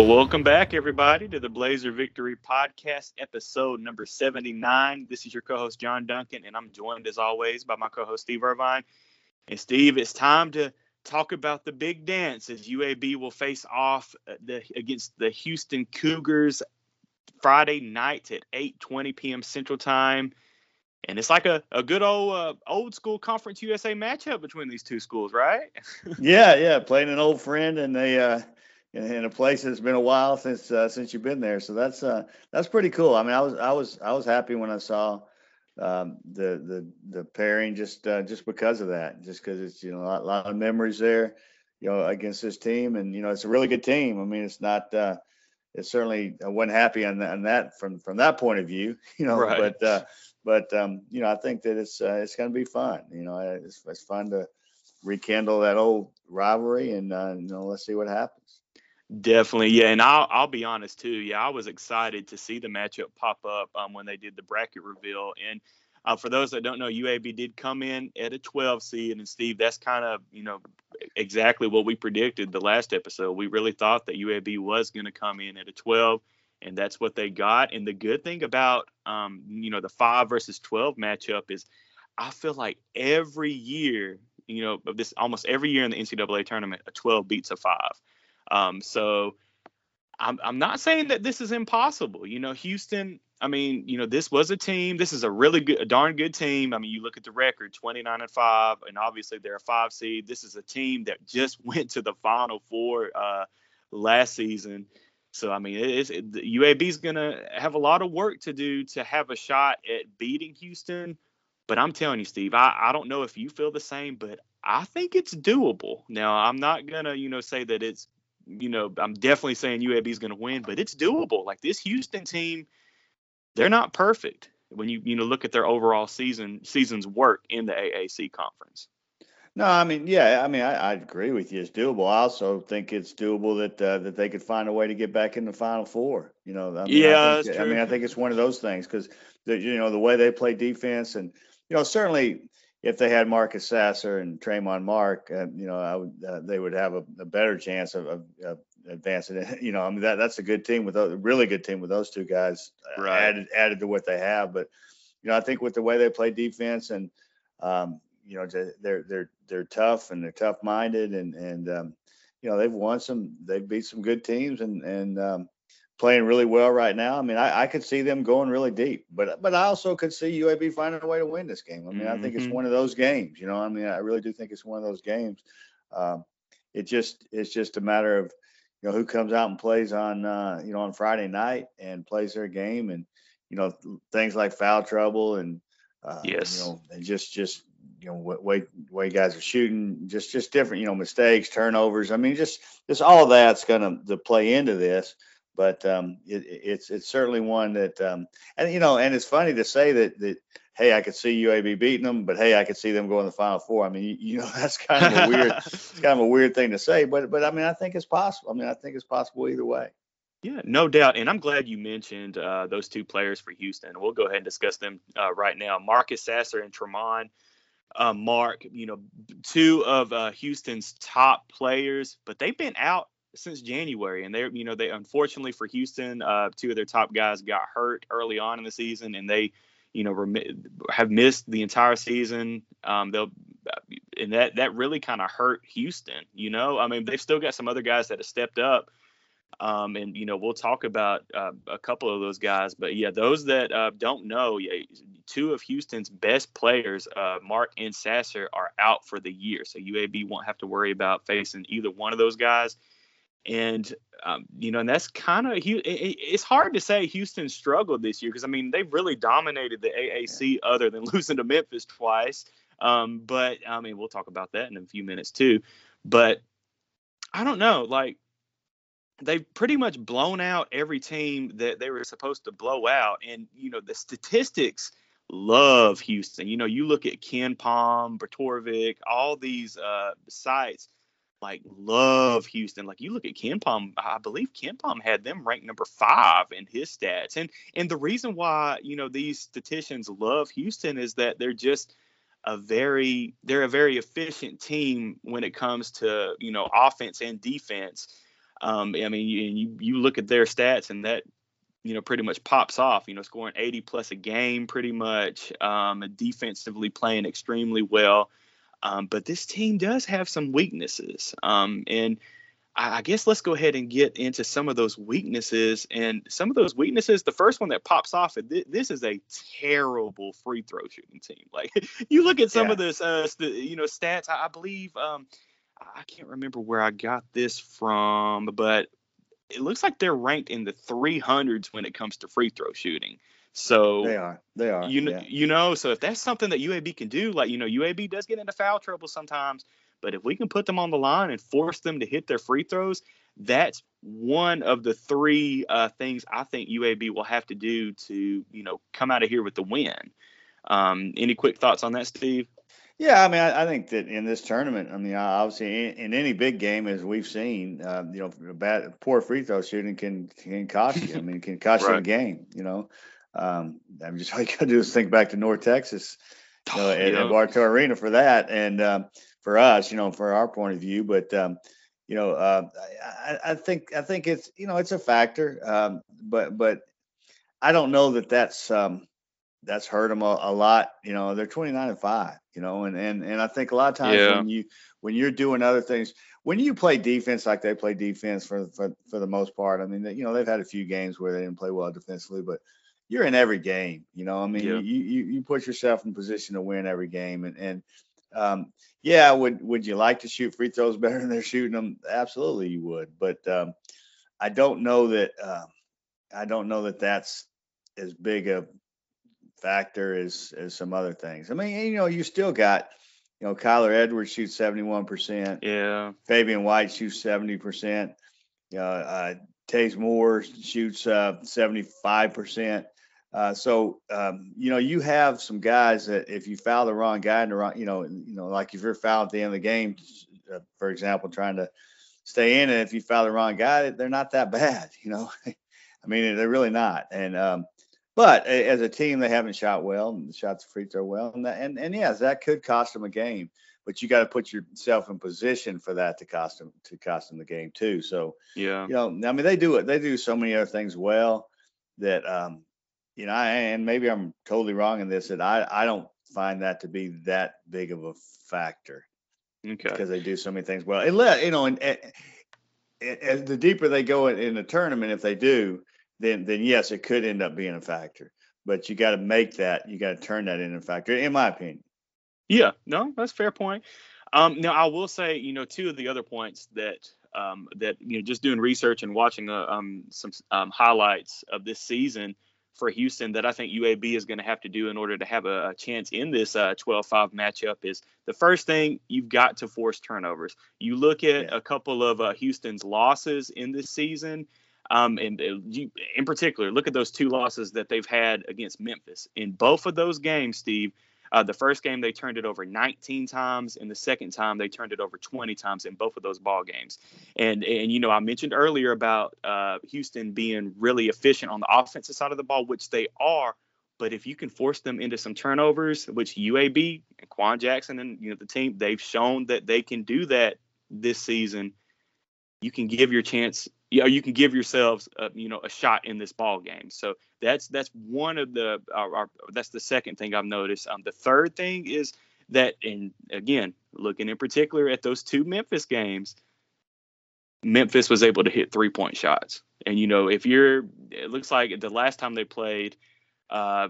Well, welcome back, everybody, to the Blazer Victory Podcast, episode number 79. This is your co host, John Duncan, and I'm joined, as always, by my co host, Steve Irvine. And, Steve, it's time to talk about the big dance as UAB will face off uh, the, against the Houston Cougars Friday night at 8:20 p.m. Central Time. And it's like a, a good old uh, old school Conference USA matchup between these two schools, right? yeah, yeah, playing an old friend and they uh, in a place that's been a while since uh, since you've been there. So that's uh, that's pretty cool. I mean, I was I was I was happy when I saw um, the the the pairing just uh, just because of that, just because it's you know a lot, lot, of memories there, you know, against this team, and you know it's a really good team. I mean, it's not. Uh, it's certainly I wasn't happy on that, on that from from that point of view, you know. Right. But uh, but um, you know, I think that it's uh, it's going to be fun. You know, it's, it's fun to rekindle that old rivalry, and uh, you know, let's see what happens. Definitely, yeah, and I'll I'll be honest too. Yeah, I was excited to see the matchup pop up um, when they did the bracket reveal. And uh, for those that don't know, UAB did come in at a 12 seed, and Steve, that's kind of you know exactly what we predicted the last episode. We really thought that UAB was going to come in at a 12, and that's what they got. And the good thing about um, you know the five versus 12 matchup is, I feel like every year, you know, this almost every year in the NCAA tournament, a 12 beats a five. Um, so I'm, I'm not saying that this is impossible. You know, Houston, I mean, you know, this was a team. This is a really good, a darn good team. I mean, you look at the record 29 and 5, and obviously they're a five seed. This is a team that just went to the Final Four uh, last season. So, I mean, it, the UAB is going to have a lot of work to do to have a shot at beating Houston. But I'm telling you, Steve, I, I don't know if you feel the same, but I think it's doable. Now, I'm not going to, you know, say that it's you know, I'm definitely saying UAB is going to win, but it's doable. Like this Houston team, they're not perfect when you you know look at their overall season season's work in the AAC conference. No, I mean, yeah, I mean, I, I agree with you. It's doable. I also think it's doable that uh, that they could find a way to get back in the Final Four. You know, I mean, yeah, I, think, I mean, I think it's one of those things because you know the way they play defense and you know certainly if they had Marcus Sasser and Tramon Mark, uh, you know, would, uh, they would have a, a better chance of, of, of, advancing. You know, I mean that that's a good team with a really good team with those two guys uh, right. added added to what they have. But you know, I think with the way they play defense and um, you know they're they're they're tough and they're tough minded and and um, you know they've won some they've beat some good teams and and um, playing really well right now. I mean, I, I, could see them going really deep, but but I also could see UAB finding a way to win this game. I mean, mm-hmm. I think it's mm-hmm. one of those games. You know, I mean, I really do think it's one of those games. Um, it just it's just a matter of you know who comes out and plays on uh, you know on Friday night and plays their game, and you know things like foul trouble and uh, yes, you know, and just just you know way way guys are shooting, just just different you know mistakes, turnovers. I mean, just just all of that's gonna to play into this but um, it, it's it's certainly one that um, and you know and it's funny to say that that hey I could see UAB beating them, but hey I could see them going to the Final Four. I mean you, you know that's kind of a weird kind of a weird thing to say, but but I mean I think it's possible. I mean I think it's possible either way. Yeah, no doubt. And I'm glad you mentioned uh, those two players for Houston. We'll go ahead and discuss them uh, right now. Marcus Sasser and Tramon. uh, Mark, you know, two of uh, Houston's top players, but they've been out since January, and they, you know, they unfortunately for Houston, uh, two of their top guys got hurt early on in the season, and they, you know, rem- have missed the entire season. Um, they'll, and that that really kind of hurt Houston. You know, I mean, they've still got some other guys that have stepped up. Um, and you know we'll talk about uh, a couple of those guys, but yeah, those that uh, don't know, yeah, two of Houston's best players, uh, Mark and Sasser, are out for the year, so UAB won't have to worry about facing either one of those guys and um, you know, and that's kind of it's hard to say Houston struggled this year because I mean they've really dominated the AAC other than losing to Memphis twice. Um, but I mean we'll talk about that in a few minutes too. But I don't know, like they've pretty much blown out every team that they were supposed to blow out, and you know the statistics love Houston. You know, you look at KenPom, Bertorvik, all these uh, sites like love Houston. Like you look at KenPom, I believe KenPom had them ranked number five in his stats. And and the reason why you know these statisticians love Houston is that they're just a very they're a very efficient team when it comes to you know offense and defense. Um, I mean, you, you you look at their stats and that you know pretty much pops off. You know, scoring 80 plus a game, pretty much. Um, defensively playing extremely well. Um, but this team does have some weaknesses. Um, and I guess let's go ahead and get into some of those weaknesses. And some of those weaknesses, the first one that pops off, this is a terrible free throw shooting team. Like you look at some yeah. of this, uh, you know, stats. I, believe um, I can't remember where I got this from, but it looks like they're ranked in the 300s when it comes to free throw shooting. So they are, they are. You know, yeah. you know, so if that's something that UAB can do, like you know, UAB does get into foul trouble sometimes. But if we can put them on the line and force them to hit their free throws, that's one of the three uh, things I think UAB will have to do to, you know, come out of here with the win. Um, any quick thoughts on that, Steve? Yeah, I mean, I, I think that in this tournament, I mean, obviously, in, in any big game, as we've seen, uh, you know, bad poor free throw shooting can can cost you. I mean, can cost right. you a game. You know, um, I'm just all you got to do is think back to North Texas, you know, at, at Bartow Arena for that, and um, for us, you know, for our point of view. But um, you know, uh, I, I, think I think it's you know it's a factor, um, but but I don't know that that's um, that's hurt them a, a, lot. You know, they're 29 and five. You know, and and and I think a lot of times yeah. when you when you're doing other things, when you play defense like they play defense for for for the most part. I mean, you know, they've had a few games where they didn't play well defensively, but you're in every game. You know, I mean, yeah. you, you you put yourself in position to win every game, and and um, yeah, would would you like to shoot free throws better than they're shooting them? Absolutely, you would. But um, I don't know that uh, I don't know that that's as big a factor as as some other things. I mean, you know, you still got you know Kyler Edwards shoots seventy one percent. Yeah. Fabian White shoots seventy percent. You know, uh, Taze Moore shoots uh, seventy five percent. Uh, so um, you know you have some guys that if you foul the wrong guy in the wrong, you know, you know, like if you're fouled at the end of the game, uh, for example, trying to stay in, and if you foul the wrong guy, they're not that bad, you know. I mean, they're really not. And um, but as a team, they haven't shot well, and shot the shots free throw well, and that, and and yes, that could cost them a game. But you got to put yourself in position for that to cost them to cost them the game too. So yeah, you know, I mean, they do it. They do so many other things well that um, you know, and maybe I'm totally wrong in this that I I don't find that to be that big of a factor. Okay. Because they do so many things well. let you know, and, and, and the deeper they go in, in the tournament, if they do, then then yes, it could end up being a factor. But you got to make that, you got to turn that into a factor, in my opinion. Yeah, no, that's fair point. Um, now I will say, you know, two of the other points that um, that you know, just doing research and watching uh, um, some um, highlights of this season for Houston that I think UAB is going to have to do in order to have a, a chance in this uh, 12-5 matchup is the first thing you've got to force turnovers. You look at yeah. a couple of uh, Houston's losses in this season, um, and uh, you, in particular, look at those two losses that they've had against Memphis. In both of those games, Steve, uh, the first game they turned it over 19 times, and the second time they turned it over 20 times in both of those ball games. And and you know I mentioned earlier about uh, Houston being really efficient on the offensive side of the ball, which they are. But if you can force them into some turnovers, which UAB and Quan Jackson and you know the team, they've shown that they can do that this season. You can give your chance you know, you can give yourselves, a, you know, a shot in this ball game. So that's that's one of the, our, our, that's the second thing I've noticed. Um, the third thing is that, and again, looking in particular at those two Memphis games, Memphis was able to hit three point shots. And you know, if you're, it looks like the last time they played, uh,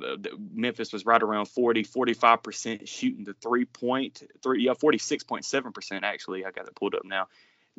Memphis was right around 40, 45% shooting the three point, three, yeah, 46.7% actually. I got it pulled up now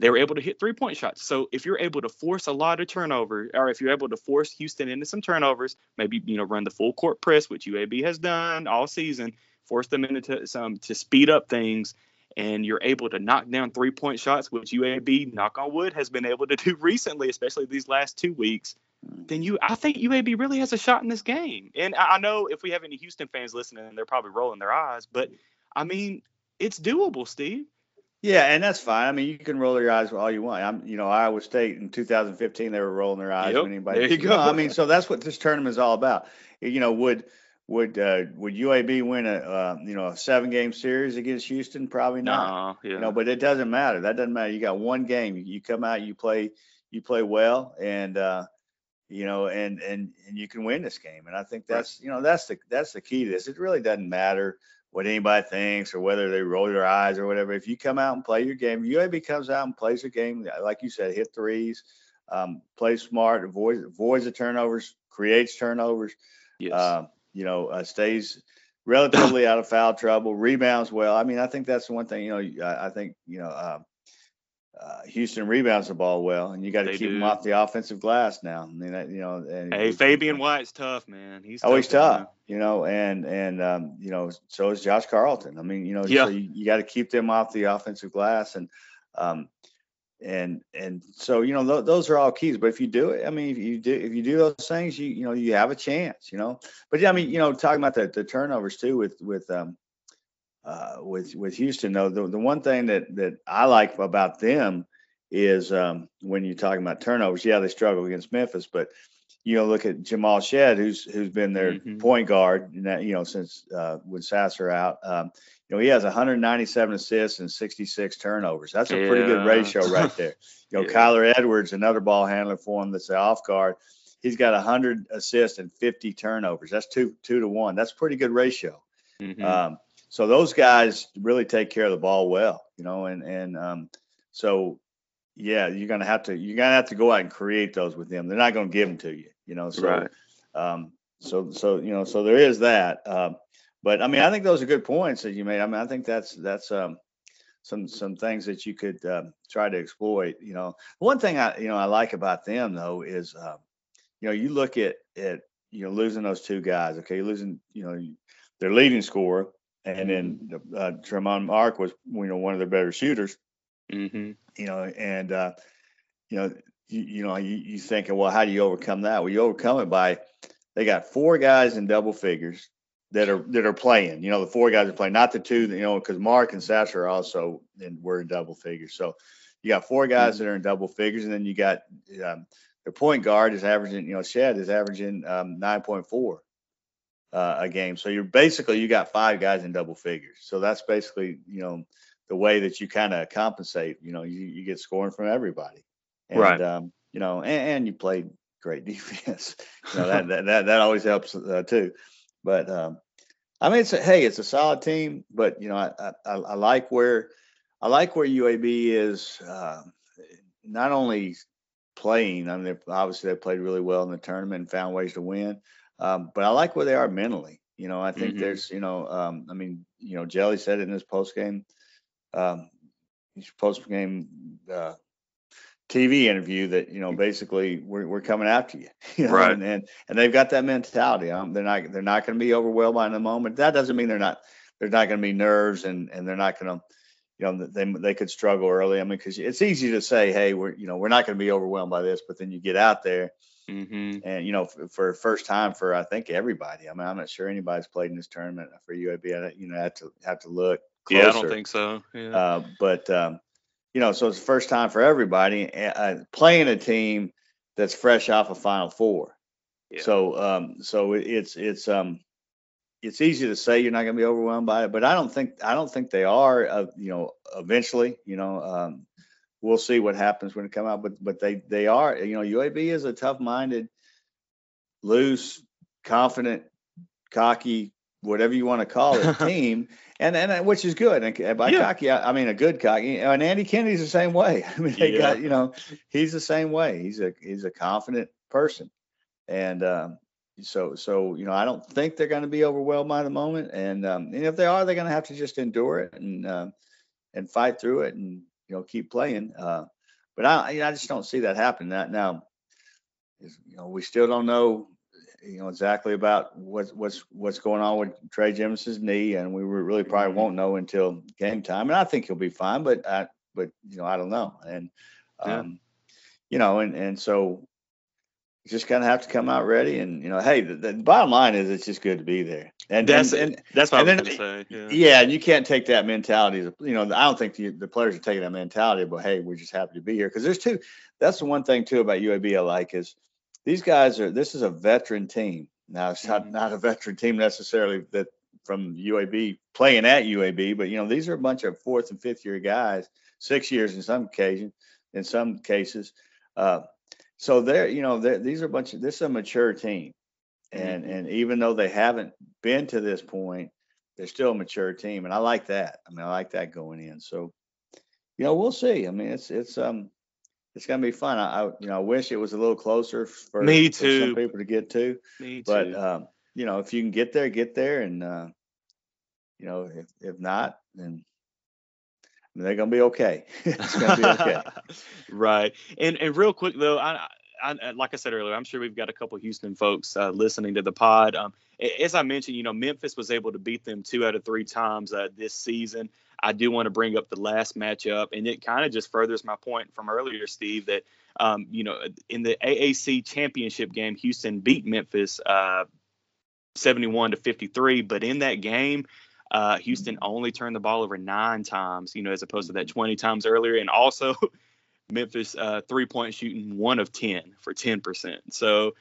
they were able to hit three point shots. So if you're able to force a lot of turnover, or if you're able to force Houston into some turnovers, maybe you know run the full court press, which UAB has done all season, force them into some to speed up things, and you're able to knock down three point shots, which UAB, knock on wood, has been able to do recently, especially these last two weeks. Then you, I think UAB really has a shot in this game. And I know if we have any Houston fans listening, they're probably rolling their eyes, but I mean, it's doable, Steve. Yeah, and that's fine. I mean, you can roll your eyes all you want. I'm, you know, Iowa State in 2015, they were rolling their eyes yep. when anybody. There you go. I mean, so that's what this tournament is all about. You know, would would uh, would UAB win a uh, you know a seven game series against Houston? Probably not. No, yeah. You know, but it doesn't matter. That doesn't matter. You got one game. You, you come out, you play, you play well, and uh, you know, and and and you can win this game. And I think that's you know that's the that's the key to this. It really doesn't matter what anybody thinks or whether they roll their eyes or whatever. If you come out and play your game, UAB comes out and plays a game, like you said, hit threes, um, play smart, avoid avoids the turnovers, creates turnovers. Yes. Uh, you know, uh, stays relatively out of foul trouble, rebounds well. I mean, I think that's the one thing. You know, I, I think you know. Uh, uh, Houston rebounds the ball well, and you got to keep do. them off the offensive glass now. I mean, that, you know. And, hey, Fabian White's tough, man. He's always oh, tough, tough you know, and and um, you know, so is Josh Carlton. I mean, you know, yeah. so you, you got to keep them off the offensive glass, and um, and and so you know th- those are all keys. But if you do it, I mean, if you do if you do those things, you you know you have a chance, you know. But yeah, I mean, you know, talking about the, the turnovers too with with um, uh, with with Houston, though, the, the one thing that that I like about them is um, when you're talking about turnovers. Yeah, they struggle against Memphis, but you know, look at Jamal Shead, who's who's been their mm-hmm. point guard, you know, since uh, with Sasser out. Um, you know, he has 197 assists and 66 turnovers. That's a yeah. pretty good ratio right there. You know, yeah. Kyler Edwards, another ball handler for him that's the off guard. He's got 100 assists and 50 turnovers. That's two two to one. That's pretty good ratio. Mm-hmm. Um, so those guys really take care of the ball well, you know, and and um, so yeah, you're gonna have to you're gonna have to go out and create those with them. They're not gonna give them to you, you know. So, right. um, so so you know, so there is that. Um, but I mean, I think those are good points that you made. I mean, I think that's that's um, some some things that you could um, try to exploit. You know, one thing I you know I like about them though is um, you know you look at at you know losing those two guys. Okay, losing you know their leading scorer and then uh, Tramon Mark was you know one of their better shooters. Mm-hmm. You know, and uh, you know, you, you know, you, you thinking, well, how do you overcome that? Well, you overcome it by they got four guys in double figures that are that are playing. You know, the four guys are playing, not the two. You know, because Mark and Sasser are also in were in double figures. So you got four guys mm-hmm. that are in double figures, and then you got um, the point guard is averaging. You know, Shead is averaging um, nine point four uh, a game. So you're basically you got five guys in double figures. So that's basically you know the way that you kind of compensate. You know, you, you get scoring from everybody, and, right? Um, you know, and, and, you played great defense. you know that, that that that always helps uh, too. But um, I mean, it's a, hey, it's a solid team. But you know, I, I, I like where I like where UAB is. Uh, not only playing, I mean, obviously they played really well in the tournament and found ways to win. Um, but I like where they are mentally. You know, I think mm-hmm. there's, you know, um, I mean, you know, Jelly said in his post game, um, post game uh, TV interview that you know basically we're, we're coming after you, you know, right? And, and, and they've got that mentality. Um, they're not they're not going to be overwhelmed by the moment. That doesn't mean they're not there's not going to be nerves and and they're not going to you know they they could struggle early. I mean, because it's easy to say, hey, we're you know we're not going to be overwhelmed by this, but then you get out there Mm-hmm. And you know, for, for, first time for I think everybody. I mean, I'm not sure anybody's played in this tournament for UAB. I you know have to have to look. Closer. Yeah, I don't think so. Yeah. Uh, but um, you know, so it's the first time for everybody uh, playing a team that's fresh off a of Final Four. Yeah. So um, so it's it's um it's easy to say you're not going to be overwhelmed by it, but I don't think I don't think they are. Uh, you know, eventually, you know, um, we'll see what happens when it come out. But but they they are you know UAB is a tough minded, loose, confident, cocky, whatever you want to call it team, and and which is good. And by yeah. cocky, I, I, mean a good cocky. And Andy Kennedy's the same way. I mean they yeah. got you know he's the same way. He's a he's a confident person, and. Um, so, so you know, I don't think they're going to be overwhelmed by the moment, and, um, and if they are, they're going to have to just endure it and um, and fight through it and you know, keep playing. Uh, but I, I just don't see that happening. That now, is, you know, we still don't know, you know, exactly about what's what's what's going on with Trey Jemison's knee, and we really probably won't know until game time. And I think he'll be fine, but I, but you know, I don't know. And um, yeah. you know, and and so just kind of have to come out ready. And you know, hey, the, the, bottom line is it's just good to be there. And that's and, and that's what and I was then, say. Yeah. yeah, and you can't take that mentality. You know, I don't think the, the players are taking that mentality. But hey, we're just happy to be here because there's two. That's the one thing too about UAB I like is these guys are. This is a veteran team. Now it's not mm-hmm. not a veteran team necessarily that from UAB playing at UAB, but you know these are a bunch of fourth and fifth year guys, six years in some occasion, in some cases Uh, so they're, you know, they're, these are a bunch of this is a mature team, and Mhm. and even though they haven't been to this point, they're still a mature team, and I like that. I mean, I like that going in. So, you know, we'll see. I mean, it's it's um it's gonna be fun. I, I you know I wish it was a little closer for, Me for some people to get to, Me but too. um, you know, if you can get there, get there, and uh, you know, if if not, then They're gonna be okay. it's gonna be okay. right. And and real quick though, I, I, I like I said earlier, I'm sure we've got a couple Houston folks uh, listening to the pod. Um, as I mentioned, you know, Memphis was able to beat them two out of three times uh, this season. I do want to bring up the last matchup, and it kind of just furthers my point from earlier, Steve, that um, you know, in the AAC championship game, Houston beat Memphis uh, 71 to 53, but in that game. Uh, Houston only turned the ball over nine times, you know, as opposed to that 20 times earlier. And also, Memphis uh, three point shooting one of 10 for 10%. So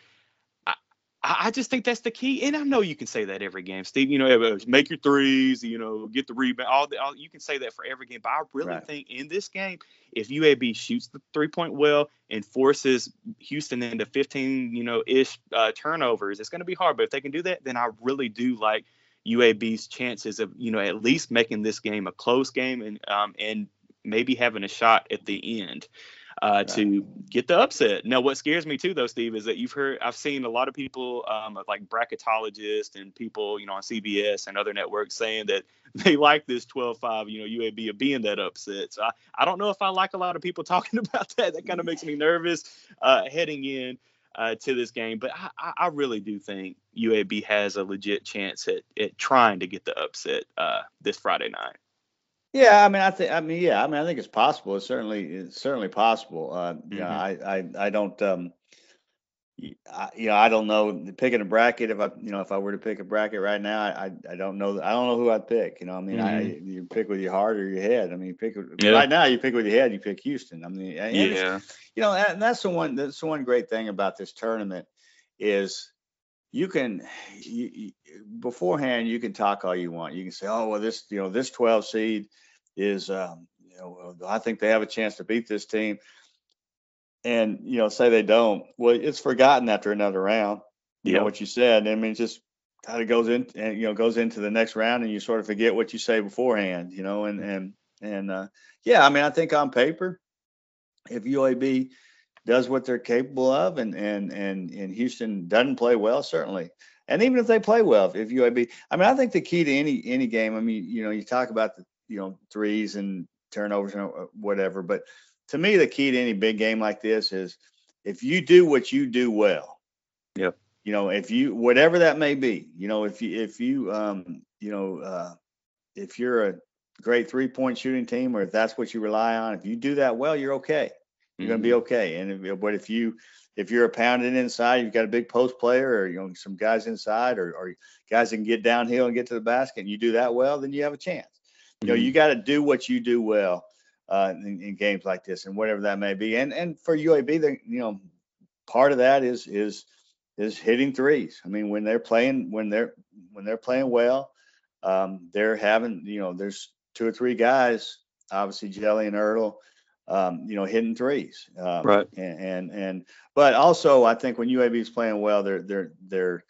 I, I just think that's the key. And I know you can say that every game, Steve. You know, uh, make your threes, you know, get the rebound. All, the, all you can say that for every game. But I really Right. think in this game, if UAB shoots the three point well and forces Houston into 15, you know, ish uh, turnovers, it's going to be hard. But if they can do that, then I really do like UAB's chances of, you know, at least making this game a close game and um, and maybe having a shot at the end uh, to get the upset. Now, what scares me too, though, Steve, is that you've heard I've seen a lot of people, um, like bracketologists and people, you know, on CBS and other networks saying that they like this 12-5, you know, UAB of being that upset. So I, I don't know if I like a lot of people talking about that. That kind of makes me nervous uh, heading in uh, to this game. But I, I- really do think UAB has a legit chance at, at trying to get the upset uh, this Friday night. Yeah, I mean, I think, I mean, yeah, I mean, I think it's possible. It's certainly, it's certainly possible. Uh, you know. I, I, I don't, um, I, you know, I don't know picking a bracket. If I, you know, if I were to pick a bracket right now, I, I, don't know, I don't know who I'd pick. You know, I mean, I, you pick with your heart or your head. I mean, pick Yeah. right now, you pick with your head. You pick Houston. I mean, Yeah. you know, and that's the one. That's the one great thing about this tournament is you can you, you, beforehand you can talk all you want. You can say, oh well, this you know this 12 seed is um, you know I think they have a chance to beat this team, and you know say they don't. Well, it's forgotten after another round. You know what you said. I mean, it just kind of goes in and you know goes into the next round, and you sort of forget what you say beforehand. You know, and and and uh, yeah, I mean, I think on paper, if UAB does what they're capable of and and and and Houston doesn't play well certainly and even if they play well if UAB I mean I think the key to any any game I mean you know you talk about the you know threes and turnovers and uh, whatever but to me the key to any big game like this is if you do what you do well Yep. you know if you whatever that may be you know if you if you um you know uh if you're a great three point shooting team or if that's what you rely on if you do that well you're okay you're going to be okay. And if, but if you if you're a pounding inside, you've got a big post player, or you know some guys inside, or, or guys that can get downhill and get to the basket, and you do that well, then you have a chance. You know, you got to do what you do well uh, in, in games like this, and whatever that may be. And and for UAB, the you know part of that is is is hitting threes. I mean, when they're playing when they're when they're playing well, um, they're having you know there's two or three guys, obviously Jelly and Ertel um, you know, hitting threes. Um, Right. And, and and but also I think when UAB is playing well, they're they're they're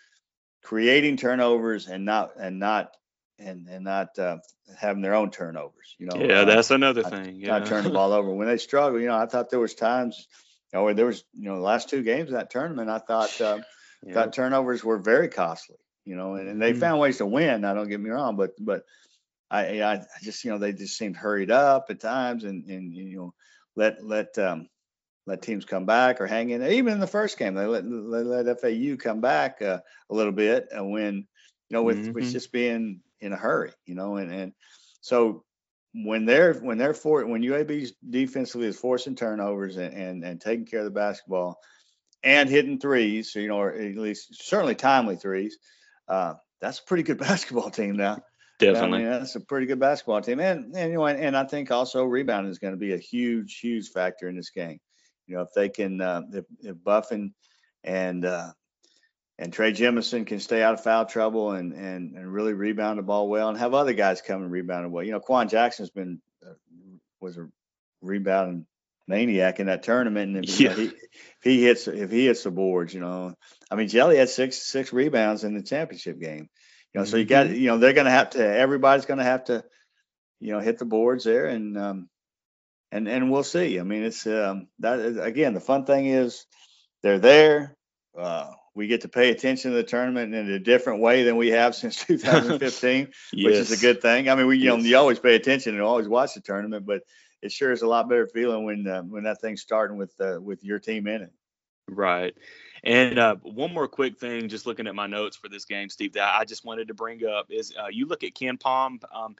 creating turnovers and not and not and and not uh, having their own turnovers. You know. yeah, that's another not- thing. Yeah. Not turn the ball over when they struggle. You know, I thought there was times. You know, where there was you know the last two games of that tournament. I thought uh, Yeah. thought turnovers were very costly. You know, and, and they Mhm. found ways to win. Now, don't get me wrong, but but I I I just you know they just seemed hurried up at times and and you know let let um let teams come back or hang in. Even in the first game, they let they let FAU come back uh, a little bit and when you know with with Mhm. just being in a hurry. You know, and and so when they're when they're for when UAB's defensively is forcing turnovers and, and and taking care of the basketball and hitting threes, you know, or at least certainly timely threes, uh, that's a pretty good basketball team now. Definitely. I mean, that's a pretty good basketball team, and and you know, and, and I think also rebounding is going to be a huge, huge factor in this game. You know, if they can, uh, if, if Buffen and uh, and Trey Jemison can stay out of foul trouble and and and really rebound the ball well, and have other guys come and rebound it well. You know, Quan Jackson's been uh, was a rebounding maniac in that tournament. And if, yeah. you know, he, if he hits if he hits the boards, you know, I mean, Jelly had six six rebounds in the championship game. You know, so you got mm-hmm. you know they're going to have to everybody's going to have to you know hit the boards there and um, and and we'll see. I mean, it's um, that is, again the fun thing is they're there. Uh, we get to pay attention to the tournament in a different way than we have since 2015, yes. which is a good thing. I mean, we you yes. know you always pay attention and always watch the tournament, but it sure is a lot better feeling when uh, when that thing's starting with uh, with your team in it. Right. And uh, one more quick thing, just looking at my notes for this game, Steve, that I just wanted to bring up is uh, you look at KenPom, um,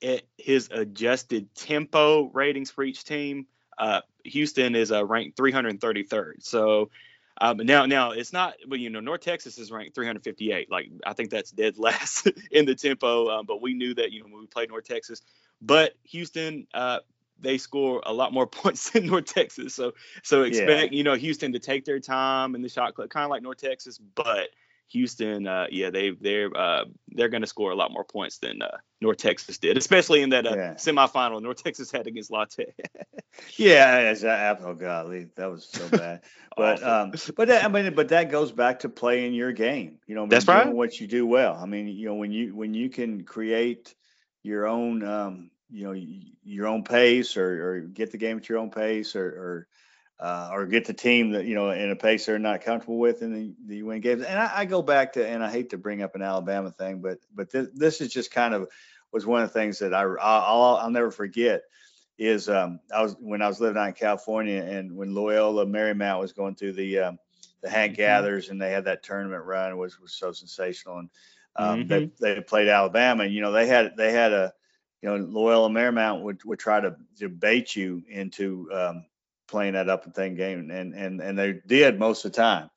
it, his adjusted tempo ratings for each team. Uh, Houston is uh, ranked 333rd. So um, now, now it's not, but you know, North Texas is ranked 358. Like I think that's dead last in the tempo. Um, but we knew that you know when we played North Texas. But Houston, uh, they score a lot more points than North Texas. So so expect yeah. you know Houston to take their time in the shot clock, kind of like North Texas, but Houston, uh, yeah, they they're uh, they're going to score a lot more points than uh, North Texas did, especially in that uh, yeah. semifinal North Texas had against La Tech. yeah, oh golly, that was so bad. but um, but that, I mean, but that goes back to playing your game. You know, I mean, that's right. What you do well. I mean, you know, when you when you can create your own um, you know your own pace or, or get the game at your own pace or or, uh, or get the team that you know in a pace they're not comfortable with and then you win games and I, I, go back to and I hate to bring up an Alabama thing but but th- this is just kind of was one of the things that I I'll, I'll never forget is um, I was when I was living out in California and when Loyola Marymount was going through the um, the Hank mm-hmm. Gathers and they had that tournament run was was so sensational and um, mm-hmm. they they played Alabama and you know they had they had a you know, Loyola Marymount would, would try to, to bait you into um, playing that up and thing game, and and and they did most of the time.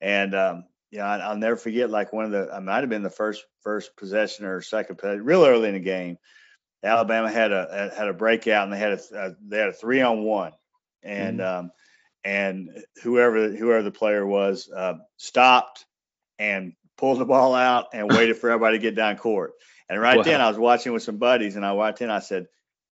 And um, you know, I, will never forget like one of the I might have been the first first possession or second possession, real early in the game. Alabama had a had a breakout and they had a, a they had a three on one, and mm-hmm. um, and whoever whoever the player was uh, stopped and pulled the ball out and waited for everybody to get down court. And right wow. then, I was watching with some buddies, and I watched in. I said,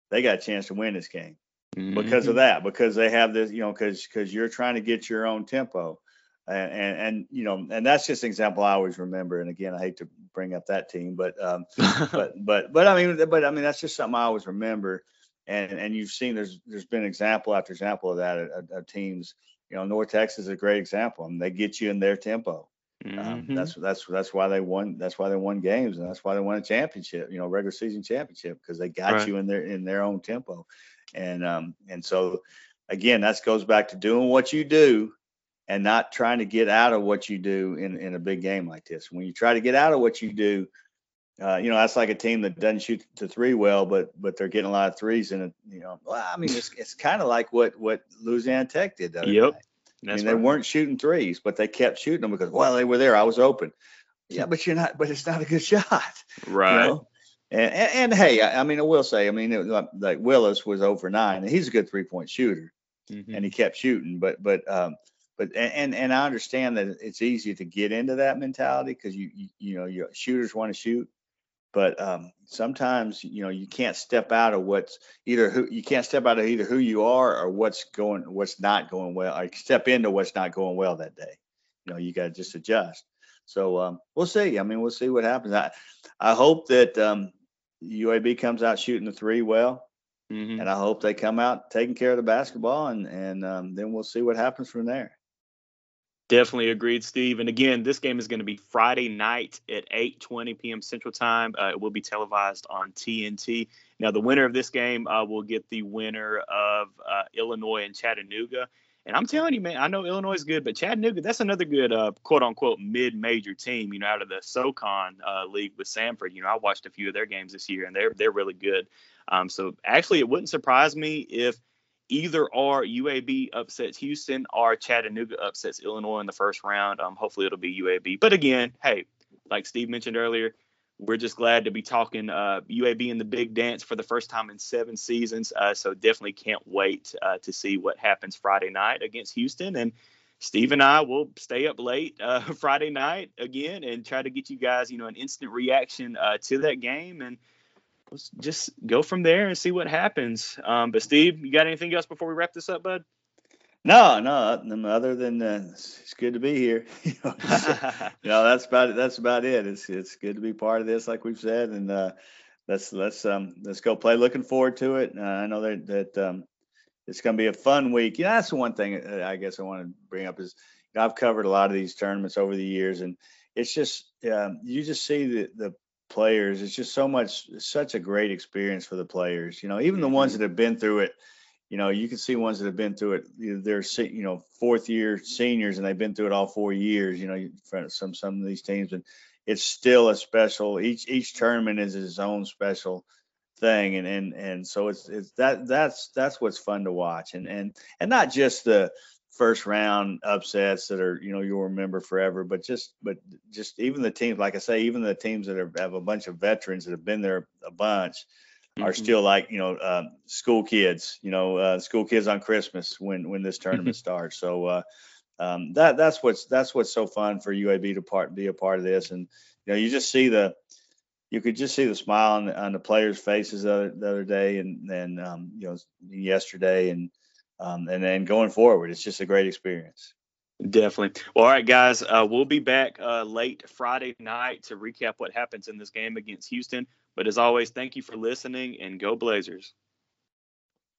they got a chance to win this game mm-hmm. because of that, because they have this, you know, because because you're trying to get your own tempo, and, and, and you know, and that's just an example I always remember. And again, I hate to bring up that team, but um, but but but I mean, but I mean, that's just something I always remember. And and you've seen there's there's been example after example of that of, teams. You know, North Texas is a great example. I mean, they get you in their tempo. Um, mm-hmm. Um, that's that's that's why they won. That's why they won games, and that's why they won a championship. You know, regular season championship because they got right. you in their in their own tempo, and um and so again, that goes back to doing what you do, and not trying to get out of what you do in in a big game like this. When you try to get out of what you do, uh, you know that's like a team that doesn't shoot to three well, but but they're getting a lot of threes, and you know, well, I mean, it's it's kind of like what what Louisiana Tech did. The yep. I mean, they weren't shooting threes, but they kept shooting them because well, they were there. I was open. Yeah, but you're not. But it's not a good shot. Right. You know? And, and, and hey, I, I, mean, I will say, I mean, it, like, like Willis was over nine, and he's a good three point shooter, mm-hmm. and he kept shooting. But but um, but and and I understand that it's easy to get into that mentality because you, you you know your shooters want to shoot, but um, sometimes you know you can't step out of what's either who you can't step out of either who you are or what's going what's not going well or step into what's not going well that day you know you got to just adjust so um, we'll see i mean we'll see what happens i i hope that um, uab comes out shooting the three well mm-hmm. and i hope they come out taking care of the basketball and and um, then we'll see what happens from there Definitely agreed, Steve. And again, this game is going to be Friday night at 8:20 p.m. Central Time. Uh, it will be televised on TNT. Now, the winner of this game uh, will get the winner of uh, Illinois and Chattanooga. And I'm telling you, man, I know Illinois is good, but Chattanooga, that's another good uh, quote unquote mid major team, you know, out of the SoCon uh, league with Samford. You know, I watched a few of their games this year and they're, they're really good. Um, so actually, it wouldn't surprise me if either or UAB upsets Houston or Chattanooga upsets Illinois in the first round. Um, hopefully it'll be UAB. But again, hey, like Steve mentioned earlier, we're just glad to be talking uh, UAB in the big dance for the first time in seven seasons. Uh, so definitely can't wait uh, to see what happens Friday night against Houston. And Steve and I will stay up late uh, Friday night again and try to get you guys, you know, an instant reaction uh, to that game and let's just go from there and see what happens. Um, but Steve, you got anything else before we wrap this up, bud? No, no, other than uh, it's good to be here. you, know, that's about it. That's about it. It's it's good to be part of this, like we've said, and uh, let's let's um let's go play. Looking forward to it. Uh, I know that that um, it's going to be a fun week. You know, that's the one thing I guess I want to bring up is you know, I've covered a lot of these tournaments over the years, and it's just um, you just see the the players. It's just so much, such a great experience for the players. You know, even the ones mm-hmm. that have been through it. You know, you can see ones that have been through it. They're you know fourth year seniors and they've been through it all four years. You know, some some of these teams, and it's still a special. Each each tournament is its own special thing, and and and so it's it's that that's that's what's fun to watch, and and and not just the first round upsets that are you know you'll remember forever but just but just even the teams like i say even the teams that are, have a bunch of veterans that have been there a bunch mm-hmm. are still like you know um, school kids you know uh, school kids on christmas when when this tournament starts so uh, um, that that's what's that's what's so fun for uab to part be a part of this and you know you just see the you could just see the smile on the, on the players faces the other, the other day and then um, you know yesterday and um, and then going forward, it's just a great experience. Definitely. Well, all right, guys, uh, we'll be back uh, late Friday night to recap what happens in this game against Houston. But as always, thank you for listening and go Blazers.